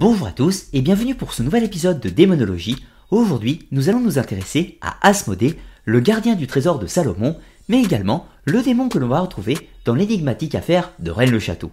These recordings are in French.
Bonjour à tous et bienvenue pour ce nouvel épisode de Démonologie. Aujourd'hui, nous allons nous intéresser à Asmodée, le gardien du trésor de Salomon, mais également le démon que l'on va retrouver dans l'énigmatique affaire de Rennes-le-Château.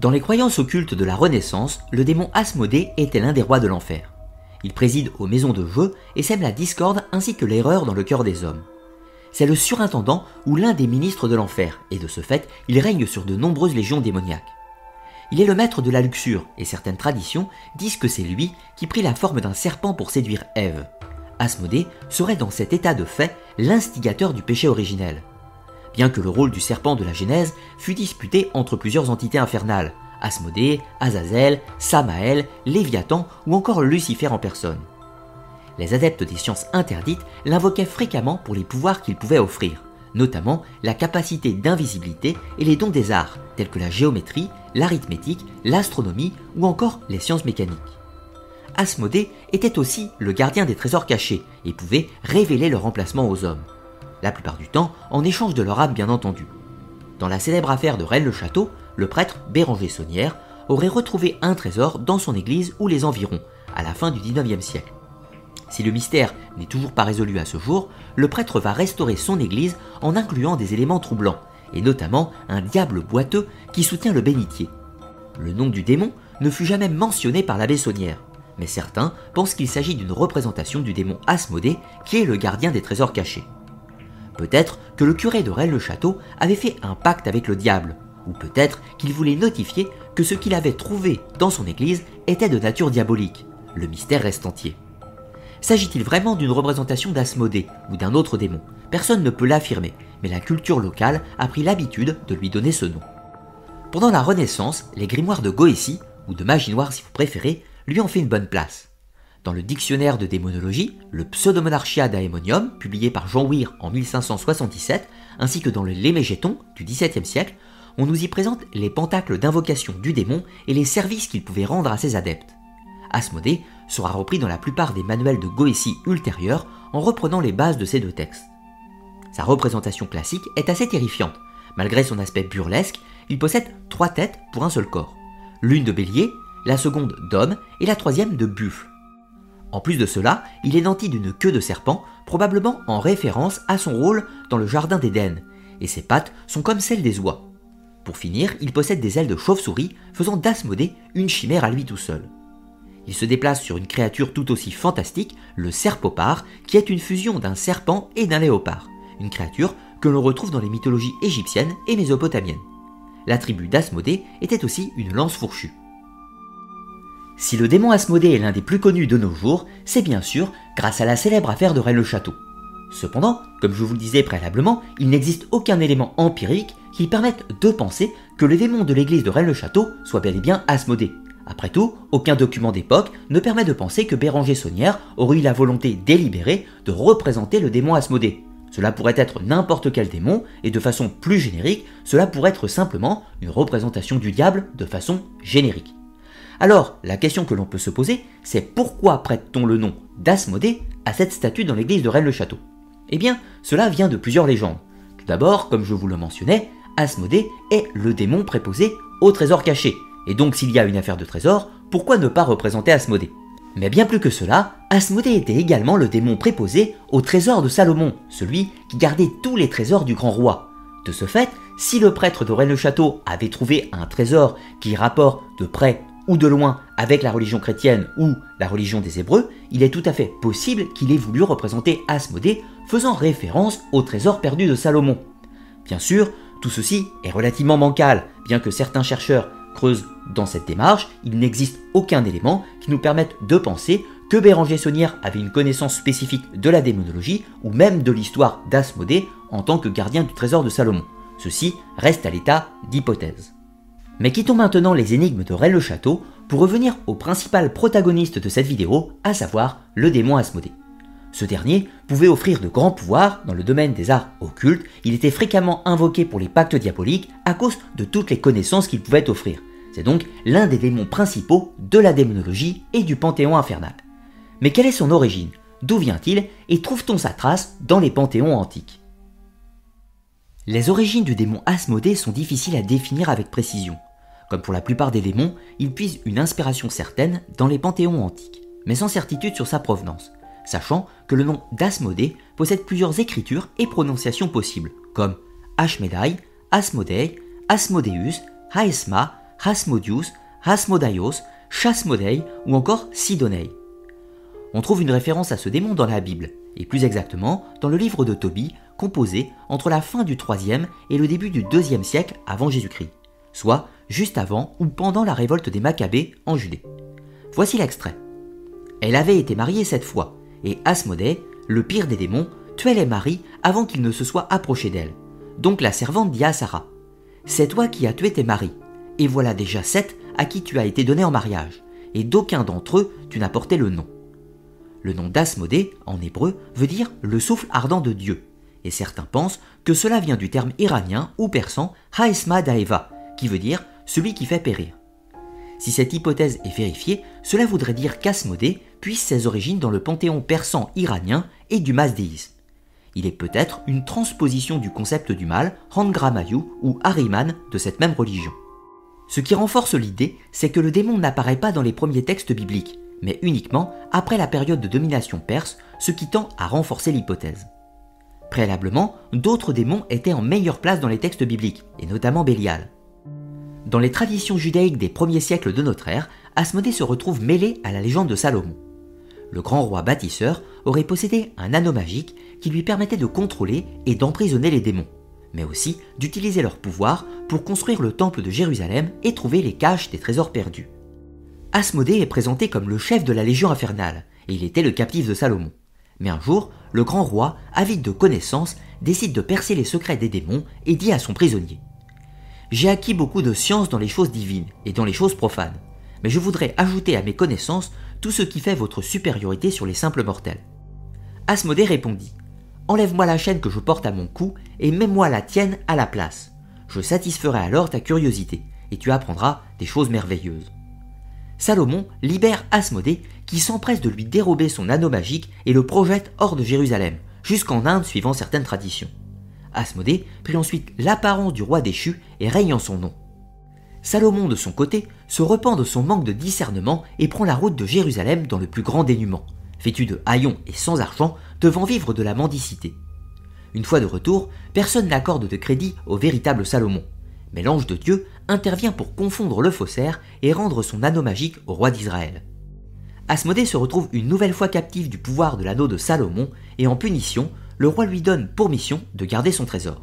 Dans les croyances occultes de la Renaissance, le démon Asmodée était l'un des rois de l'enfer. Il préside aux maisons de jeu et sème la discorde ainsi que l'erreur dans le cœur des hommes. C'est le surintendant ou l'un des ministres de l'enfer, et de ce fait, il règne sur de nombreuses légions démoniaques. Il est le maître de la luxure, et certaines traditions disent que c'est lui qui prit la forme d'un serpent pour séduire Ève. Asmodée serait dans cet état de fait l'instigateur du péché originel bien que le rôle du serpent de la Genèse fût disputé entre plusieurs entités infernales, Asmodée, Azazel, Samaël, Léviathan ou encore Lucifer en personne. Les adeptes des sciences interdites l'invoquaient fréquemment pour les pouvoirs qu'il pouvait offrir, notamment la capacité d'invisibilité et les dons des arts, tels que la géométrie, l'arithmétique, l'astronomie ou encore les sciences mécaniques. Asmodée était aussi le gardien des trésors cachés et pouvait révéler leur emplacement aux hommes la plupart du temps en échange de leur âme bien entendu. Dans la célèbre affaire de Rennes-le-Château, le prêtre Béranger Saunière aurait retrouvé un trésor dans son église ou les environs, à la fin du XIXe siècle. Si le mystère n'est toujours pas résolu à ce jour, le prêtre va restaurer son église en incluant des éléments troublants, et notamment un diable boiteux qui soutient le bénitier. Le nom du démon ne fut jamais mentionné par l'abbé Saunière, mais certains pensent qu'il s'agit d'une représentation du démon Asmodée qui est le gardien des trésors cachés. Peut-être que le curé de Rennes-le-Château avait fait un pacte avec le diable, ou peut-être qu'il voulait notifier que ce qu'il avait trouvé dans son église était de nature diabolique. Le mystère reste entier. S'agit-il vraiment d'une représentation d'Asmodée ou d'un autre démon? Personne ne peut l'affirmer, mais la culture locale a pris l'habitude de lui donner ce nom. Pendant la Renaissance, les grimoires de Goétie, ou de magie noire si vous préférez, lui ont fait une bonne place. Dans le dictionnaire de démonologie, le Pseudomonarchia daemonium, publié par Jean Weir en 1577, ainsi que dans le Lémégéton du XVIIe siècle, on nous y présente les pentacles d'invocation du démon et les services qu'il pouvait rendre à ses adeptes. Asmodée sera repris dans la plupart des manuels de Goétie ultérieurs en reprenant les bases de ces deux textes. Sa représentation classique est assez terrifiante. Malgré son aspect burlesque, il possède trois têtes pour un seul corps. L'une de bélier, la seconde d'homme et la troisième de buffle. En plus de cela, il est nanti d'une queue de serpent, probablement en référence à son rôle dans le jardin d'Éden, et ses pattes sont comme celles des oies. Pour finir, il possède des ailes de chauve-souris, faisant d'Asmodée une chimère à lui tout seul. Il se déplace sur une créature tout aussi fantastique, le serpopard, qui est une fusion d'un serpent et d'un léopard, une créature que l'on retrouve dans les mythologies égyptiennes et mésopotamiennes. La tribu d'Asmodée était aussi une lance fourchue. Si le démon Asmodée est l'un des plus connus de nos jours, c'est bien sûr grâce à la célèbre affaire de Rennes-le-Château. Cependant, comme je vous le disais préalablement, il n'existe aucun élément empirique qui permette de penser que le démon de l'église de Rennes-le-Château soit bel et bien Asmodée. Après tout, aucun document d'époque ne permet de penser que Béranger Saunière aurait eu la volonté délibérée de représenter le démon Asmodée. Cela pourrait être n'importe quel démon, et de façon plus générique, cela pourrait être simplement une représentation du diable de façon générique. Alors, la question que l'on peut se poser, c'est pourquoi prête-t-on le nom d'Asmodée à cette statue dans l'église de Rennes-le-Château? Eh bien, cela vient de plusieurs légendes. Tout d'abord, comme je vous le mentionnais, Asmodée est le démon préposé au trésor caché. Et donc, s'il y a une affaire de trésor, pourquoi ne pas représenter Asmodée? Mais bien plus que cela, Asmodée était également le démon préposé au trésor de Salomon, celui qui gardait tous les trésors du grand roi. De ce fait, si le prêtre de Rennes-le-Château avait trouvé un trésor qui rapporte de près ou de loin avec la religion chrétienne ou la religion des Hébreux, il est tout à fait possible qu'il ait voulu représenter Asmodée faisant référence au trésor perdu de Salomon. Bien sûr, tout ceci est relativement bancal, bien que certains chercheurs creusent dans cette démarche, il n'existe aucun élément qui nous permette de penser que Béranger Saunière avait une connaissance spécifique de la démonologie ou même de l'histoire d'Asmodée en tant que gardien du trésor de Salomon. Ceci reste à l'état d'hypothèses. Mais quittons maintenant les énigmes de Rennes le Château pour revenir au principal protagoniste de cette vidéo, à savoir le démon Asmodée. Ce dernier pouvait offrir de grands pouvoirs dans le domaine des arts occultes, il était fréquemment invoqué pour les pactes diaboliques à cause de toutes les connaissances qu'il pouvait offrir. C'est donc l'un des démons principaux de la démonologie et du panthéon infernal. Mais quelle est son origine? D'où vient-il? Et trouve-t-on sa trace dans les panthéons antiques? Les origines du démon Asmodée sont difficiles à définir avec précision. Comme pour la plupart des démons, il puise une inspiration certaine dans les panthéons antiques, mais sans certitude sur sa provenance, sachant que le nom d'Asmodée possède plusieurs écritures et prononciations possibles, comme Ashmedai, Asmodei, Asmodeus, Haesma, Hasmodius, Hasmodaios, Chasmodei ou encore Sidonei. On trouve une référence à ce démon dans la Bible, et plus exactement dans le livre de Tobie, composé entre la fin du 3e et le début du 2e siècle avant Jésus-Christ, soit juste avant ou pendant la révolte des Maccabées en Judée. Voici l'extrait. Elle avait été mariée cette fois, et Asmodée, le pire des démons, tuait les maris avant qu'ils ne se soient approchés d'elle. Donc la servante dit à Sarah C'est toi qui as tué tes maris, et voilà déjà sept à qui tu as été donné en mariage, et d'aucun d'entre eux tu n'as porté le nom. Le nom d'Asmodée, en hébreu, veut dire le souffle ardent de Dieu, et certains pensent que cela vient du terme iranien ou persan Haesma Daeva, qui veut dire celui qui fait périr. Si cette hypothèse est vérifiée, cela voudrait dire qu'Asmodée puisse ses origines dans le panthéon persan iranien et du mazdéisme. Il est peut-être une transposition du concept du mal, Hangramayu ou Ahriman de cette même religion. Ce qui renforce l'idée, c'est que le démon n'apparaît pas dans les premiers textes bibliques, mais uniquement après la période de domination perse, ce qui tend à renforcer l'hypothèse. Préalablement, d'autres démons étaient en meilleure place dans les textes bibliques, et notamment Bélial. Dans les traditions judaïques des premiers siècles de notre ère, Asmodée se retrouve mêlé à la légende de Salomon. Le grand roi bâtisseur aurait possédé un anneau magique qui lui permettait de contrôler et d'emprisonner les démons, mais aussi d'utiliser leur pouvoir pour construire le temple de Jérusalem et trouver les caches des trésors perdus. Asmodée est présenté comme le chef de la légion infernale, et il était le captif de Salomon. Mais un jour, le grand roi, avide de connaissances, décide de percer les secrets des démons et dit à son prisonnier J'ai acquis beaucoup de science dans les choses divines et dans les choses profanes, mais je voudrais ajouter à mes connaissances tout ce qui fait votre supériorité sur les simples mortels. Asmodée répondit Enlève-moi la chaîne que je porte à mon cou et mets-moi la tienne à la place. Je satisferai alors ta curiosité, et tu apprendras des choses merveilleuses. Salomon libère Asmodée qui s'empresse de lui dérober son anneau magique et le projette hors de Jérusalem, jusqu'en Inde suivant certaines traditions. Asmodée prit ensuite l'apparence du roi déchu et règne en son nom. Salomon de son côté se repent de son manque de discernement et prend la route de Jérusalem dans le plus grand dénuement, vêtu de haillons et sans argent, devant vivre de la mendicité. Une fois de retour, personne n'accorde de crédit au véritable Salomon, mais l'ange de Dieu intervient pour confondre le faussaire et rendre son anneau magique au roi d'Israël. Asmodée se retrouve une nouvelle fois captif du pouvoir de l'anneau de Salomon et en punition, le roi lui donne pour mission de garder son trésor.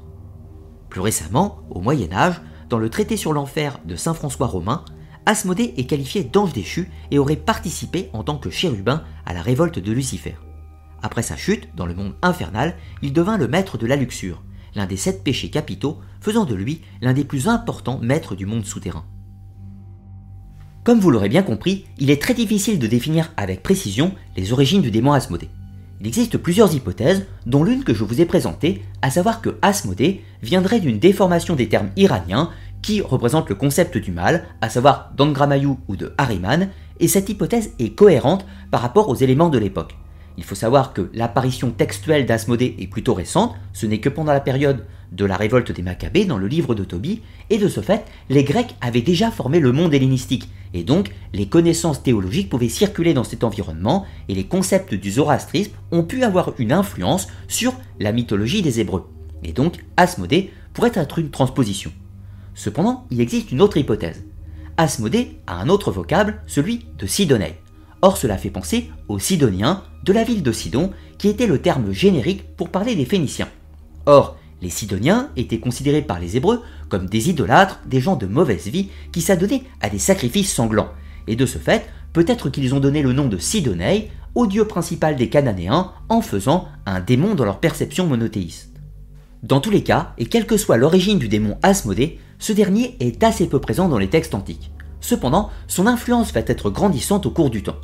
Plus récemment, au Moyen Âge, dans le traité sur l'enfer de Saint François Romain, Asmodée est qualifié d'ange déchu et aurait participé en tant que chérubin à la révolte de Lucifer. Après sa chute dans le monde infernal, il devint le maître de la luxure, l'un des sept péchés capitaux, faisant de lui l'un des plus importants maîtres du monde souterrain. Comme vous l'aurez bien compris, il est très difficile de définir avec précision les origines du démon Asmodée. Il existe plusieurs hypothèses, dont l'une que je vous ai présentée, à savoir que Asmodée viendrait d'une déformation des termes iraniens qui représentent le concept du mal, à savoir d'Angramayu ou de Hariman, et cette hypothèse est cohérente par rapport aux éléments de l'époque. Il faut savoir que l'apparition textuelle d'Asmodée est plutôt récente, ce n'est que pendant la période de la révolte des Maccabées dans le livre de Tobie, et de ce fait, les Grecs avaient déjà formé le monde hellénistique, et donc les connaissances théologiques pouvaient circuler dans cet environnement, et les concepts du zoroastrisme ont pu avoir une influence sur la mythologie des Hébreux. Et donc, Asmodée pourrait être une transposition. Cependant, il existe une autre hypothèse. Asmodée a un autre vocable, celui de Sidonée. Or, cela fait penser aux Sidoniens de la ville de Sidon, qui était le terme générique pour parler des Phéniciens. Or, les Sidoniens étaient considérés par les Hébreux comme des idolâtres, des gens de mauvaise vie qui s'adonnaient à des sacrifices sanglants. Et de ce fait, peut-être qu'ils ont donné le nom de Sidonei au dieu principal des Cananéens en faisant un démon dans leur perception monothéiste. Dans tous les cas, et quelle que soit l'origine du démon Asmodée, ce dernier est assez peu présent dans les textes antiques. Cependant, son influence va être grandissante au cours du temps.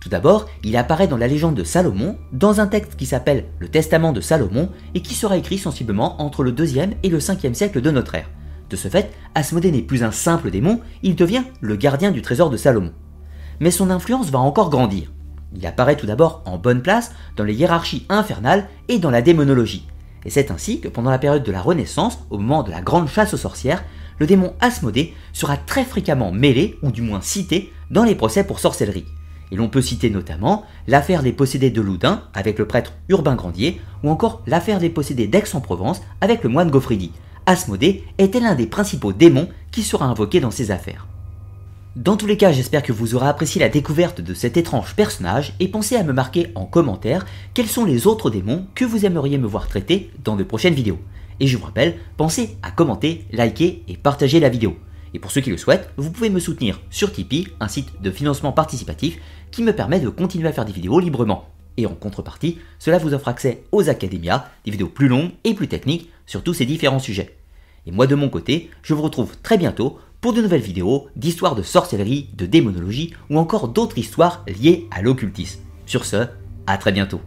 Tout d'abord, il apparaît dans la légende de Salomon, dans un texte qui s'appelle le Testament de Salomon et qui sera écrit sensiblement entre le 2e et le 5e siècle de notre ère. De ce fait, Asmodée n'est plus un simple démon, il devient le gardien du trésor de Salomon. Mais son influence va encore grandir. Il apparaît tout d'abord en bonne place dans les hiérarchies infernales et dans la démonologie. Et c'est ainsi que pendant la période de la Renaissance, au moment de la grande chasse aux sorcières, le démon Asmodée sera très fréquemment mêlé, ou du moins cité, dans les procès pour sorcellerie. Et l'on peut citer notamment l'affaire des possédés de Loudun avec le prêtre Urbain Grandier, ou encore l'affaire des possédés d'Aix-en-Provence avec le moine Gaufridi. Asmodée était l'un des principaux démons qui sera invoqué dans ces affaires. Dans tous les cas, j'espère que vous aurez apprécié la découverte de cet étrange personnage et pensez à me marquer en commentaire quels sont les autres démons que vous aimeriez me voir traiter dans de prochaines vidéos. Et je vous rappelle, pensez à commenter, liker et partager la vidéo. Et pour ceux qui le souhaitent, vous pouvez me soutenir sur Tipeee, un site de financement participatif qui me permet de continuer à faire des vidéos librement. Et en contrepartie, cela vous offre accès aux académias, des vidéos plus longues et plus techniques sur tous ces différents sujets. Et moi de mon côté, je vous retrouve très bientôt pour de nouvelles vidéos d'histoires de sorcellerie, de démonologie ou encore d'autres histoires liées à l'occultisme. Sur ce, à très bientôt.